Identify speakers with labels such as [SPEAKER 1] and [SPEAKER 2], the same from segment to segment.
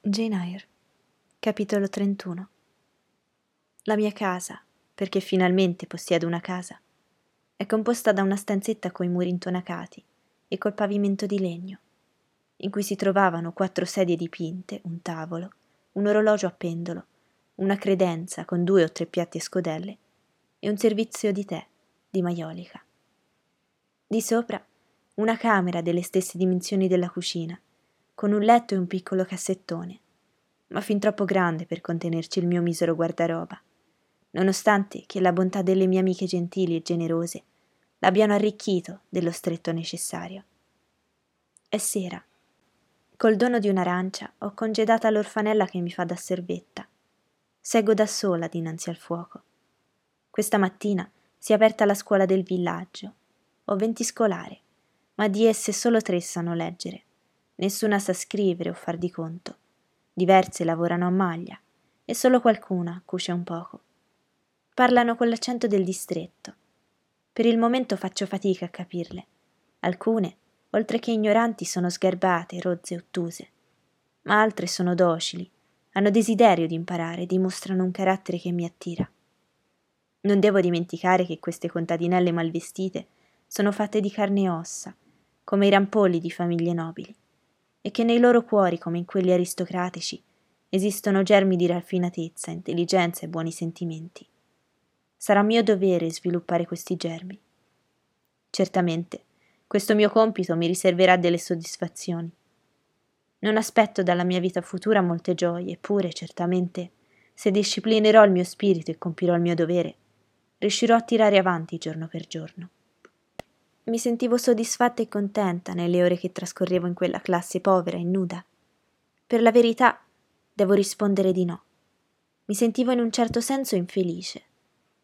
[SPEAKER 1] Jane Eyre, capitolo 31 La mia casa, perché finalmente possiedo una casa, è composta da una stanzetta coi muri intonacati e col pavimento di legno, in cui si trovavano quattro sedie dipinte, un tavolo, un orologio a pendolo, una credenza con due o tre piatti e scodelle e un servizio di tè di maiolica. Di sopra una camera delle stesse dimensioni della cucina, con un letto e un piccolo cassettone, ma fin troppo grande per contenerci il mio misero guardaroba, nonostante che la bontà delle mie amiche gentili e generose l'abbiano arricchito dello stretto necessario. È sera. Col dono di un'arancia ho congedata l'orfanella che mi fa da servetta. Seggo da sola dinanzi al fuoco. Questa mattina si è aperta la scuola del villaggio. Ho venti scolare ma di esse solo tre sanno leggere. Nessuna sa scrivere o far di conto. Diverse lavorano a maglia e solo qualcuna cuce un poco. Parlano con l'accento del distretto. Per il momento faccio fatica a capirle. Alcune, oltre che ignoranti, sono sgarbate, rozze ottuse, ma altre sono docili, hanno desiderio di imparare e dimostrano un carattere che mi attira. Non devo dimenticare che queste contadinelle malvestite sono fatte di carne e ossa, come i rampolli di famiglie nobili, e che nei loro cuori, come in quelli aristocratici, esistono germi di raffinatezza, intelligenza e buoni sentimenti. Sarà mio dovere sviluppare questi germi. Certamente, questo mio compito mi riserverà delle soddisfazioni. Non aspetto dalla mia vita futura molte gioie, eppure, certamente, se disciplinerò il mio spirito e compirò il mio dovere, riuscirò a tirare avanti giorno per giorno. Mi sentivo soddisfatta e contenta nelle ore che trascorrevo in quella classe povera e nuda. Per la verità, devo rispondere di no. Mi sentivo in un certo senso infelice.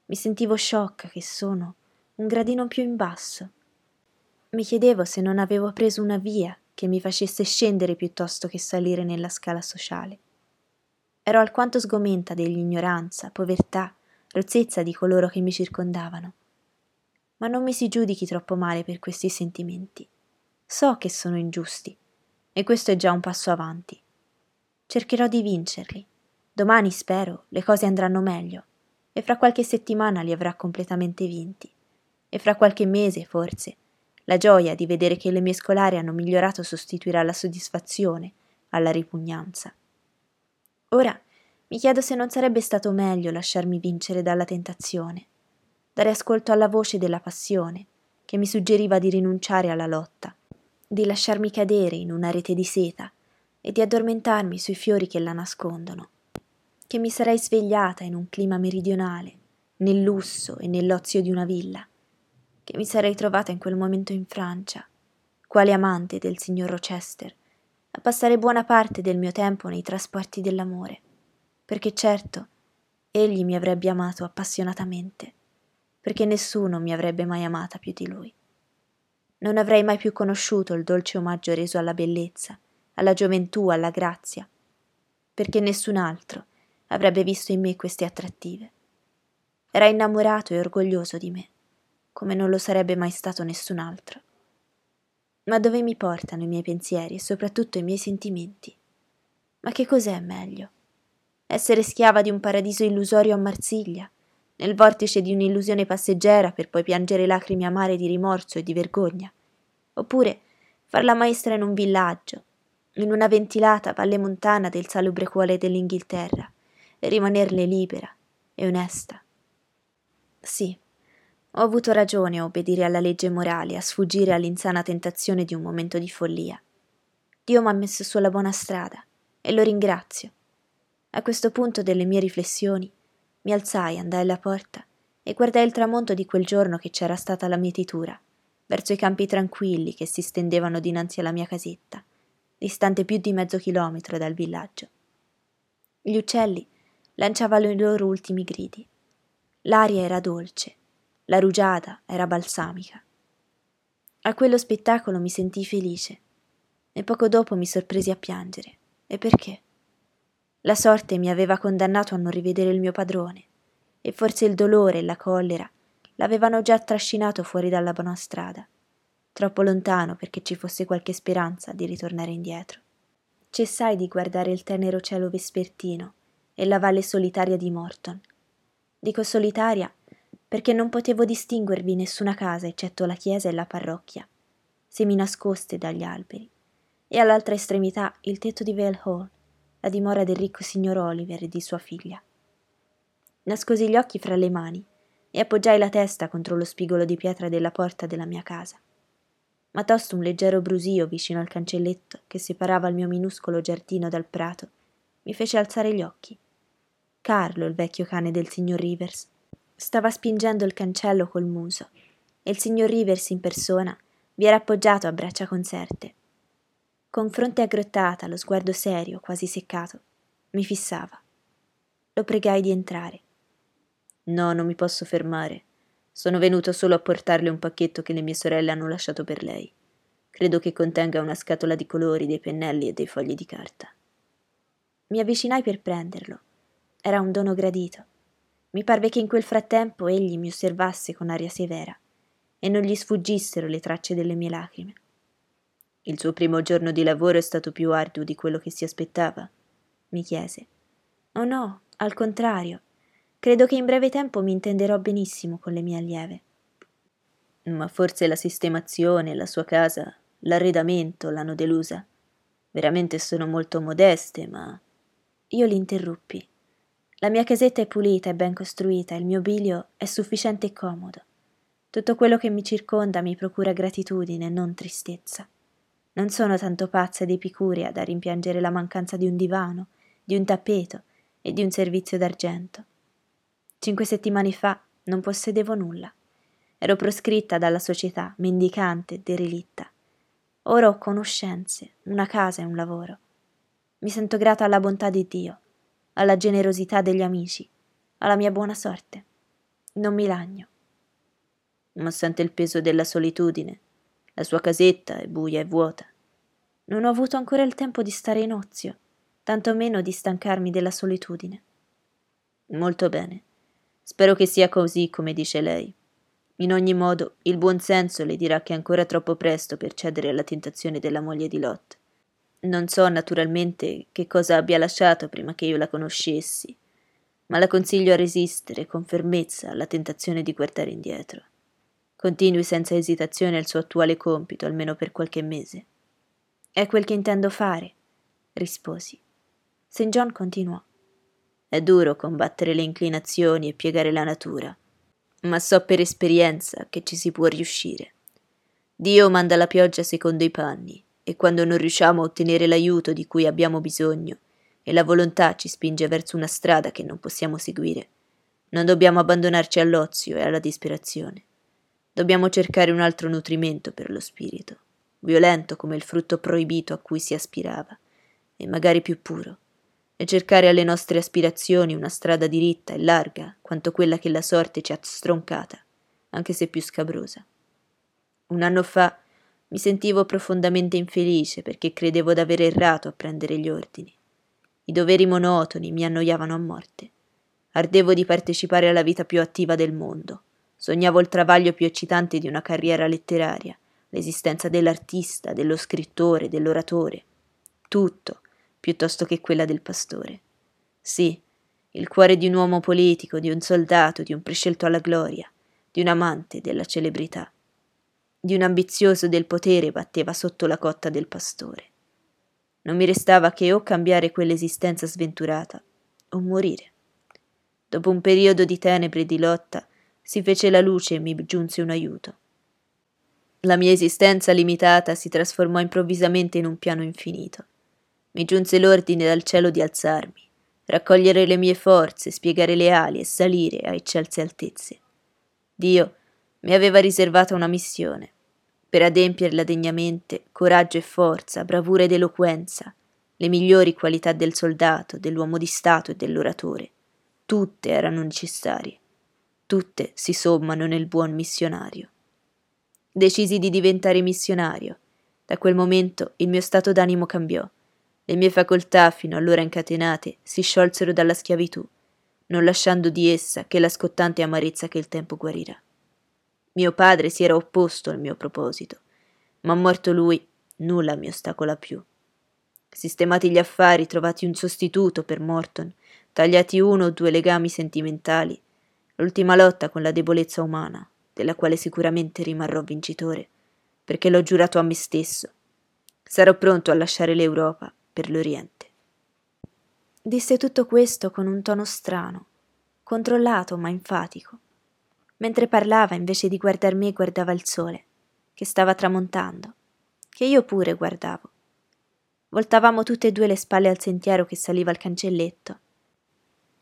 [SPEAKER 1] Mi sentivo sciocca che sono, un gradino più in basso. Mi chiedevo se non avevo preso una via che mi facesse scendere piuttosto che salire nella scala sociale. Ero alquanto sgomenta dell'ignoranza, povertà, rozzezza di coloro che mi circondavano ma non mi si giudichi troppo male per questi sentimenti. So che sono ingiusti, e questo è già un passo avanti. Cercherò di vincerli. Domani, spero, le cose andranno meglio, e fra qualche settimana li avrà completamente vinti. E fra qualche mese, forse, la gioia di vedere che le mie scolare hanno migliorato sostituirà la soddisfazione alla ripugnanza. Ora mi chiedo se non sarebbe stato meglio lasciarmi vincere dalla tentazione dare ascolto alla voce della passione, che mi suggeriva di rinunciare alla lotta, di lasciarmi cadere in una rete di seta e di addormentarmi sui fiori che la nascondono, che mi sarei svegliata in un clima meridionale, nel lusso e nell'ozio di una villa, che mi sarei trovata in quel momento in Francia, quale amante del signor Rochester, a passare buona parte del mio tempo nei trasporti dell'amore, perché certo, egli mi avrebbe amato appassionatamente perché nessuno mi avrebbe mai amata più di lui. Non avrei mai più conosciuto il dolce omaggio reso alla bellezza, alla gioventù, alla grazia, perché nessun altro avrebbe visto in me queste attrattive. Era innamorato e orgoglioso di me, come non lo sarebbe mai stato nessun altro. Ma dove mi portano i miei pensieri e soprattutto i miei sentimenti? Ma che cos'è meglio? Essere schiava di un paradiso illusorio a Marsiglia? Nel vortice di un'illusione passeggera per poi piangere lacrime amare di rimorso e di vergogna, oppure far la maestra in un villaggio, in una ventilata valle montana del salubre cuore dell'Inghilterra, e rimanerle libera e onesta. Sì, ho avuto ragione a obbedire alla legge morale, a sfuggire all'insana tentazione di un momento di follia. Dio m'ha messo sulla buona strada e lo ringrazio. A questo punto delle mie riflessioni mi alzai, andai alla porta e guardai il tramonto di quel giorno che c'era stata la mietitura, verso i campi tranquilli che si stendevano dinanzi alla mia casetta, distante più di mezzo chilometro dal villaggio. Gli uccelli lanciavano i loro ultimi gridi. L'aria era dolce, la rugiada era balsamica. A quello spettacolo mi sentii felice e poco dopo mi sorpresi a piangere. E perché? La sorte mi aveva condannato a non rivedere il mio padrone, e forse il dolore e la collera l'avevano già trascinato fuori dalla buona strada, troppo lontano perché ci fosse qualche speranza di ritornare indietro. cessai di guardare il tenero cielo vespertino e la valle solitaria di Morton. Dico solitaria perché non potevo distinguervi nessuna casa eccetto la chiesa e la parrocchia, semi nascoste dagli alberi, e all'altra estremità il tetto di Vale Hall, la dimora del ricco signor Oliver e di sua figlia. Nascosi gli occhi fra le mani e appoggiai la testa contro lo spigolo di pietra della porta della mia casa ma tosto un leggero brusio vicino al cancelletto che separava il mio minuscolo giardino dal prato mi fece alzare gli occhi. Carlo, il vecchio cane del signor Rivers, stava spingendo il cancello col muso e il signor Rivers in persona vi era appoggiato a braccia concerte. Con fronte aggrottata, lo sguardo serio, quasi seccato, mi fissava. Lo pregai di entrare.
[SPEAKER 2] No, non mi posso fermare, sono venuto solo a portarle un pacchetto che le mie sorelle hanno lasciato per lei. Credo che contenga una scatola di colori, dei pennelli e dei fogli di carta.
[SPEAKER 1] Mi avvicinai per prenderlo. Era un dono gradito. Mi parve che in quel frattempo egli mi osservasse con aria severa e non gli sfuggissero le tracce delle mie lacrime.
[SPEAKER 2] Il suo primo giorno di lavoro è stato più arduo di quello che si aspettava?
[SPEAKER 1] mi chiese. Oh no, al contrario. Credo che in breve tempo mi intenderò benissimo con le mie allieve.
[SPEAKER 2] Ma forse la sistemazione, la sua casa, l'arredamento l'hanno delusa. Veramente sono molto modeste, ma.
[SPEAKER 1] Io l'interruppi. La mia casetta è pulita e ben costruita, il mio bilio è sufficiente e comodo. Tutto quello che mi circonda mi procura gratitudine, non tristezza. Non sono tanto pazza ed epicurea da rimpiangere la mancanza di un divano, di un tappeto e di un servizio d'argento. Cinque settimane fa non possedevo nulla. Ero proscritta dalla società, mendicante, derelitta. Ora ho conoscenze, una casa e un lavoro. Mi sento grata alla bontà di Dio, alla generosità degli amici, alla mia buona sorte. Non mi lagno.
[SPEAKER 2] Ma sente il peso della solitudine. La sua casetta è buia e vuota.
[SPEAKER 1] Non ho avuto ancora il tempo di stare in ozio, tanto meno di stancarmi della solitudine.
[SPEAKER 2] Molto bene. Spero che sia così come dice lei. In ogni modo, il buon senso le dirà che è ancora troppo presto per cedere alla tentazione della moglie di Lot. Non so naturalmente che cosa abbia lasciato prima che io la conoscessi, ma la consiglio a resistere con fermezza alla tentazione di guardare indietro. Continui senza esitazione il suo attuale compito, almeno per qualche mese.
[SPEAKER 1] È quel che intendo fare, risposi. St. John continuò.
[SPEAKER 2] È duro combattere le inclinazioni e piegare la natura, ma so per esperienza che ci si può riuscire. Dio manda la pioggia secondo i panni, e quando non riusciamo a ottenere l'aiuto di cui abbiamo bisogno, e la volontà ci spinge verso una strada che non possiamo seguire, non dobbiamo abbandonarci all'ozio e alla disperazione. Dobbiamo cercare un altro nutrimento per lo spirito, violento come il frutto proibito a cui si aspirava, e magari più puro e cercare alle nostre aspirazioni una strada diritta e larga quanto quella che la sorte ci ha stroncata, anche se più scabrosa. Un anno fa mi sentivo profondamente infelice perché credevo d'aver errato a prendere gli ordini. I doveri monotoni mi annoiavano a morte. Ardevo di partecipare alla vita più attiva del mondo. Sognavo il travaglio più eccitante di una carriera letteraria, l'esistenza dell'artista, dello scrittore, dell'oratore. Tutto, piuttosto che quella del pastore. Sì, il cuore di un uomo politico, di un soldato, di un prescelto alla gloria, di un amante della celebrità, di un ambizioso del potere batteva sotto la cotta del pastore. Non mi restava che o cambiare quell'esistenza sventurata o morire. Dopo un periodo di tenebre e di lotta, si fece la luce e mi giunse un aiuto. La mia esistenza limitata si trasformò improvvisamente in un piano infinito. Mi giunse l'ordine dal cielo di alzarmi, raccogliere le mie forze, spiegare le ali e salire a eccelse altezze. Dio mi aveva riservata una missione. Per adempierla degnamente, coraggio e forza, bravura ed eloquenza, le migliori qualità del soldato, dell'uomo di Stato e dell'oratore, tutte erano necessarie. Tutte si sommano nel buon missionario. Decisi di diventare missionario. Da quel momento il mio stato d'animo cambiò. Le mie facoltà, fino allora incatenate, si sciolsero dalla schiavitù, non lasciando di essa che la scottante amarezza che il tempo guarirà. Mio padre si era opposto al mio proposito, ma morto lui, nulla mi ostacola più. Sistemati gli affari, trovati un sostituto per Morton, tagliati uno o due legami sentimentali, l'ultima lotta con la debolezza umana, della quale sicuramente rimarrò vincitore, perché l'ho giurato a me stesso. Sarò pronto a lasciare l'Europa per l'Oriente.
[SPEAKER 1] Disse tutto questo con un tono strano, controllato ma enfatico. Mentre parlava, invece di guardar me, guardava il sole, che stava tramontando, che io pure guardavo. Voltavamo tutte e due le spalle al sentiero che saliva al cancelletto.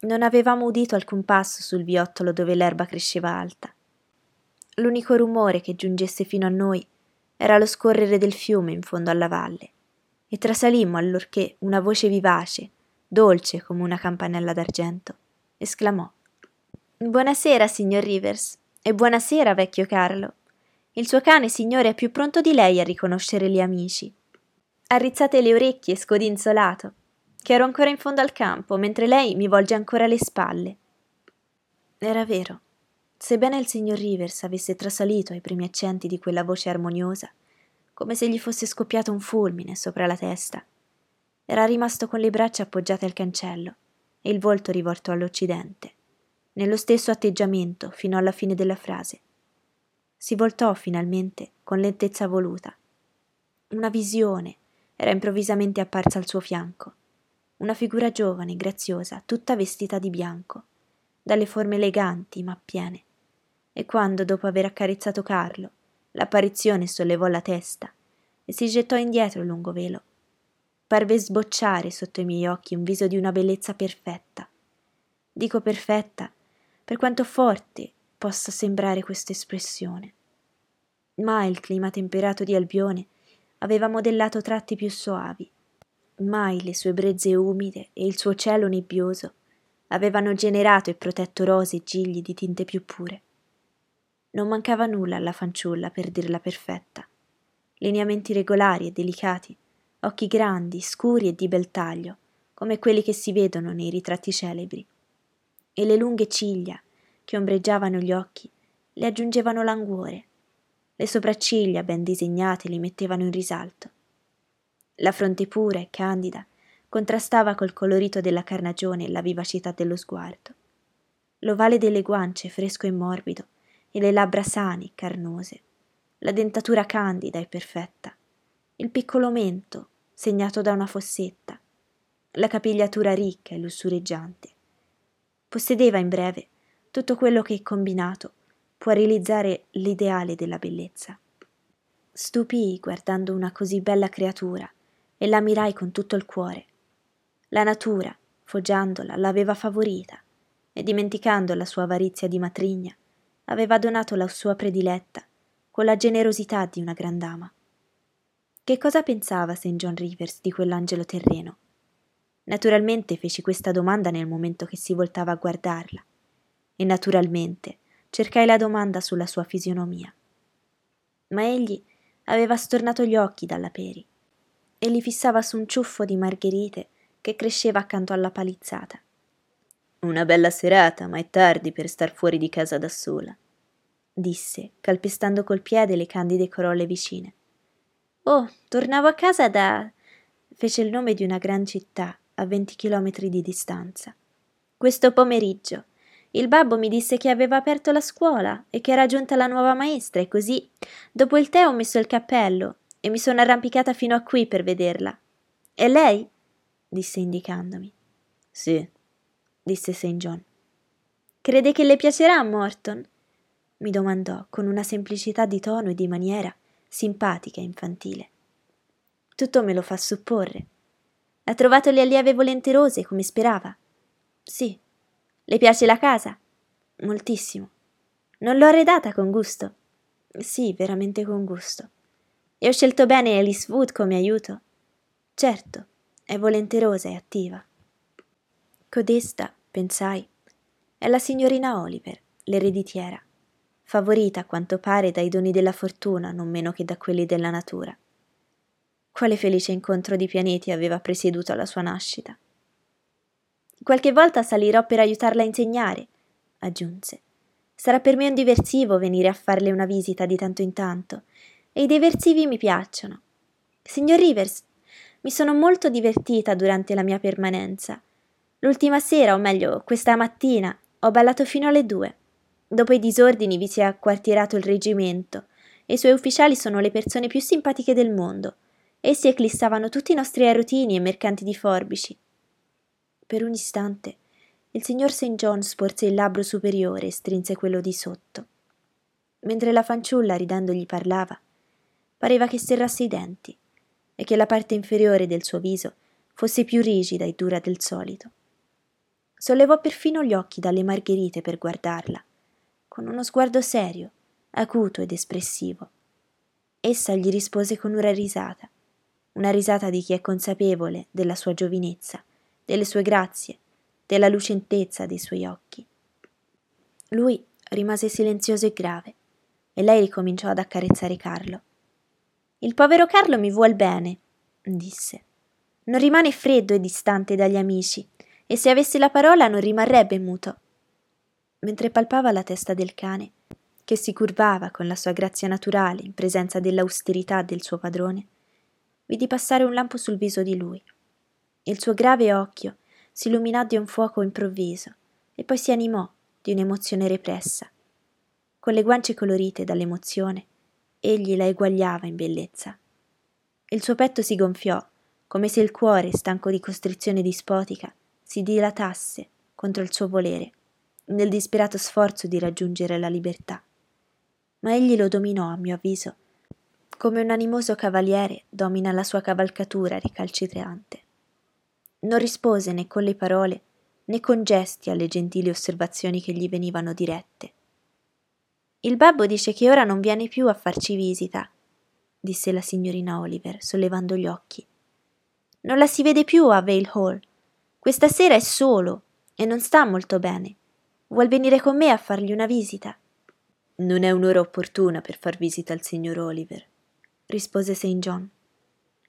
[SPEAKER 1] Non avevamo udito alcun passo sul viottolo dove l'erba cresceva alta. L'unico rumore che giungesse fino a noi era lo scorrere del fiume in fondo alla valle, e trasalimmo allorché una voce vivace, dolce come una campanella d'argento, esclamò Buonasera, signor Rivers, e buonasera, vecchio Carlo. Il suo cane, signore, è più pronto di lei a riconoscere gli amici arrizzate le orecchie scodinzolato, che ero ancora in fondo al campo, mentre lei mi volge ancora le spalle. Era vero. Sebbene il signor Rivers avesse trasalito ai primi accenti di quella voce armoniosa, come se gli fosse scoppiato un fulmine sopra la testa, era rimasto con le braccia appoggiate al cancello e il volto rivolto all'occidente, nello stesso atteggiamento fino alla fine della frase. Si voltò finalmente con lentezza voluta. Una visione, era improvvisamente apparsa al suo fianco. Una figura giovane, graziosa, tutta vestita di bianco, dalle forme eleganti ma piene. E quando, dopo aver accarezzato Carlo, l'apparizione sollevò la testa e si gettò indietro il lungo velo, parve sbocciare sotto i miei occhi un viso di una bellezza perfetta. Dico perfetta per quanto forte possa sembrare questa espressione. Mai il clima temperato di Albione aveva modellato tratti più soavi. Mai le sue brezze umide e il suo cielo nebbioso avevano generato e protetto rose e gigli di tinte più pure. Non mancava nulla alla fanciulla per dirla perfetta. Lineamenti regolari e delicati, occhi grandi, scuri e di bel taglio, come quelli che si vedono nei ritratti celebri. E le lunghe ciglia, che ombreggiavano gli occhi, le aggiungevano languore, le sopracciglia ben disegnate li mettevano in risalto. La fronte pura e candida contrastava col colorito della carnagione e la vivacità dello sguardo. L'ovale delle guance fresco e morbido e le labbra sane, carnose, la dentatura candida e perfetta, il piccolo mento segnato da una fossetta, la capigliatura ricca e lussureggiante. Possedeva in breve tutto quello che combinato può realizzare l'ideale della bellezza. Stupii guardando una così bella creatura e la mirai con tutto il cuore. La natura, foggiandola, l'aveva favorita e dimenticando la sua avarizia di matrigna, aveva donato la sua prediletta con la generosità di una grandama. Che cosa pensava St. John Rivers di quell'angelo terreno? Naturalmente feci questa domanda nel momento che si voltava a guardarla. E naturalmente cercai la domanda sulla sua fisionomia. Ma egli aveva stornato gli occhi dalla peri e li fissava su un ciuffo di margherite che cresceva accanto alla palizzata.
[SPEAKER 2] Una bella serata, ma è tardi per star fuori di casa da sola,
[SPEAKER 1] disse, calpestando col piede le candide corolle vicine. Oh, tornavo a casa da. fece il nome di una gran città a venti chilometri di distanza. Questo pomeriggio il babbo mi disse che aveva aperto la scuola e che era giunta la nuova maestra e così, dopo il tè ho messo il cappello e mi sono arrampicata fino a qui per vederla. E lei? disse indicandomi.
[SPEAKER 2] Sì, disse St. John.
[SPEAKER 1] Crede che le piacerà Morton? mi domandò con una semplicità di tono e di maniera simpatica e infantile. Tutto me lo fa supporre. Ha trovato le allieve volenterose come sperava? Sì, le piace la casa? Moltissimo. Non l'ho arredata con gusto? Sì, veramente con gusto. E ho scelto bene Alice Wood come aiuto? Certo, è volenterosa e attiva. Codesta, pensai, è la signorina Oliver, l'ereditiera, favorita a quanto pare dai doni della fortuna non meno che da quelli della natura. Quale felice incontro di pianeti aveva presieduto alla sua nascita. Qualche volta salirò per aiutarla a insegnare, aggiunse. Sarà per me un diversivo venire a farle una visita di tanto in tanto, e i diversivi mi piacciono. Signor Rivers, Mi sono molto divertita durante la mia permanenza. L'ultima sera, o meglio, questa mattina, ho ballato fino alle due. Dopo i disordini vi si è acquartierato il reggimento i suoi ufficiali sono le persone più simpatiche del mondo. Essi eclissavano tutti i nostri aerotini e mercanti di forbici. Per un istante il signor St. John sporse il labbro superiore e strinse quello di sotto. Mentre la fanciulla ridendo gli parlava, pareva che serrasse i denti e che la parte inferiore del suo viso fosse più rigida e dura del solito. Sollevò perfino gli occhi dalle margherite per guardarla, con uno sguardo serio, acuto ed espressivo. Essa gli rispose con una risata, una risata di chi è consapevole della sua giovinezza, delle sue grazie, della lucentezza dei suoi occhi. Lui rimase silenzioso e grave, e lei ricominciò ad accarezzare Carlo. Il povero Carlo mi vuol bene, disse. Non rimane freddo e distante dagli amici, e se avesse la parola non rimarrebbe muto. Mentre palpava la testa del cane, che si curvava con la sua grazia naturale in presenza dell'austerità del suo padrone, vidi passare un lampo sul viso di lui. Il suo grave occhio si illuminò di un fuoco improvviso e poi si animò di un'emozione repressa. Con le guance colorite dall'emozione, egli la eguagliava in bellezza. Il suo petto si gonfiò, come se il cuore, stanco di costrizione dispotica, si dilatasse contro il suo volere, nel disperato sforzo di raggiungere la libertà. Ma egli lo dominò, a mio avviso, come un animoso cavaliere domina la sua cavalcatura ricalcitrante. Non rispose né con le parole né con gesti alle gentili osservazioni che gli venivano dirette. Il babbo dice che ora non viene più a farci visita, disse la signorina Oliver, sollevando gli occhi. Non la si vede più a Vale Hall. Questa sera è solo e non sta molto bene. Vuol venire con me a fargli una visita?
[SPEAKER 2] Non è un'ora opportuna per far visita al signor Oliver, rispose St. John.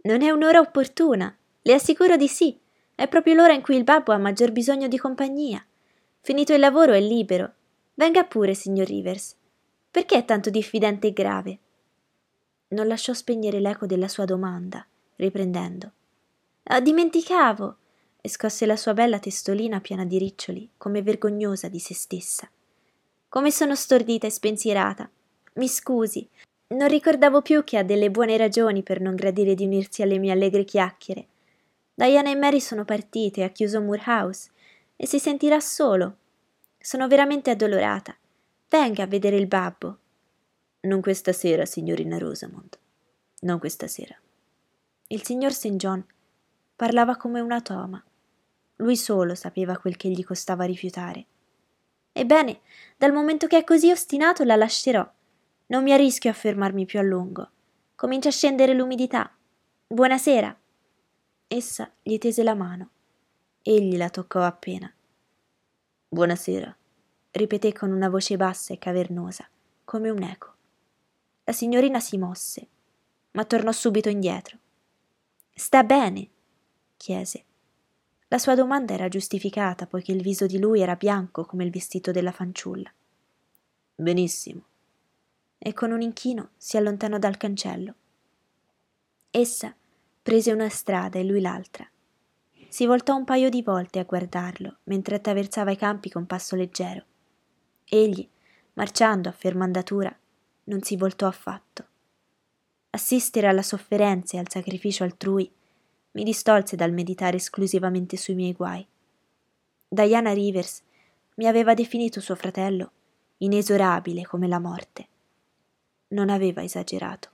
[SPEAKER 1] Non è un'ora opportuna, le assicuro di sì. È proprio l'ora in cui il babbo ha maggior bisogno di compagnia. Finito il lavoro è libero. Venga pure, signor Rivers. Perché è tanto diffidente e grave? Non lasciò spegnere l'eco della sua domanda, riprendendo. Ah, dimenticavo! e scosse la sua bella testolina piena di riccioli, come vergognosa di se stessa. Come sono stordita e spensierata. Mi scusi, non ricordavo più che ha delle buone ragioni per non gradire di unirsi alle mie allegre chiacchiere. Diana e Mary sono partite, ha chiuso Moore e si sentirà solo. Sono veramente addolorata. Venga a vedere il babbo.
[SPEAKER 2] Non questa sera, signorina Rosamond. Non questa sera.
[SPEAKER 1] Il signor St. John parlava come una toma. Lui solo sapeva quel che gli costava rifiutare. Ebbene, dal momento che è così ostinato, la lascerò. Non mi arrischio a fermarmi più a lungo. Comincia a scendere l'umidità. Buonasera. Essa gli tese la mano. Egli la toccò appena.
[SPEAKER 2] Buonasera
[SPEAKER 1] ripeté con una voce bassa e cavernosa, come un eco. La signorina si mosse, ma tornò subito indietro. Sta bene? chiese. La sua domanda era giustificata, poiché il viso di lui era bianco come il vestito della fanciulla.
[SPEAKER 2] Benissimo.
[SPEAKER 1] E con un inchino si allontanò dal cancello. Essa prese una strada e lui l'altra. Si voltò un paio di volte a guardarlo mentre attraversava i campi con passo leggero. Egli, marciando a ferma andatura, non si voltò affatto. Assistere alla sofferenza e al sacrificio altrui mi distolse dal meditare esclusivamente sui miei guai. Diana Rivers mi aveva definito suo fratello inesorabile come la morte. Non aveva esagerato.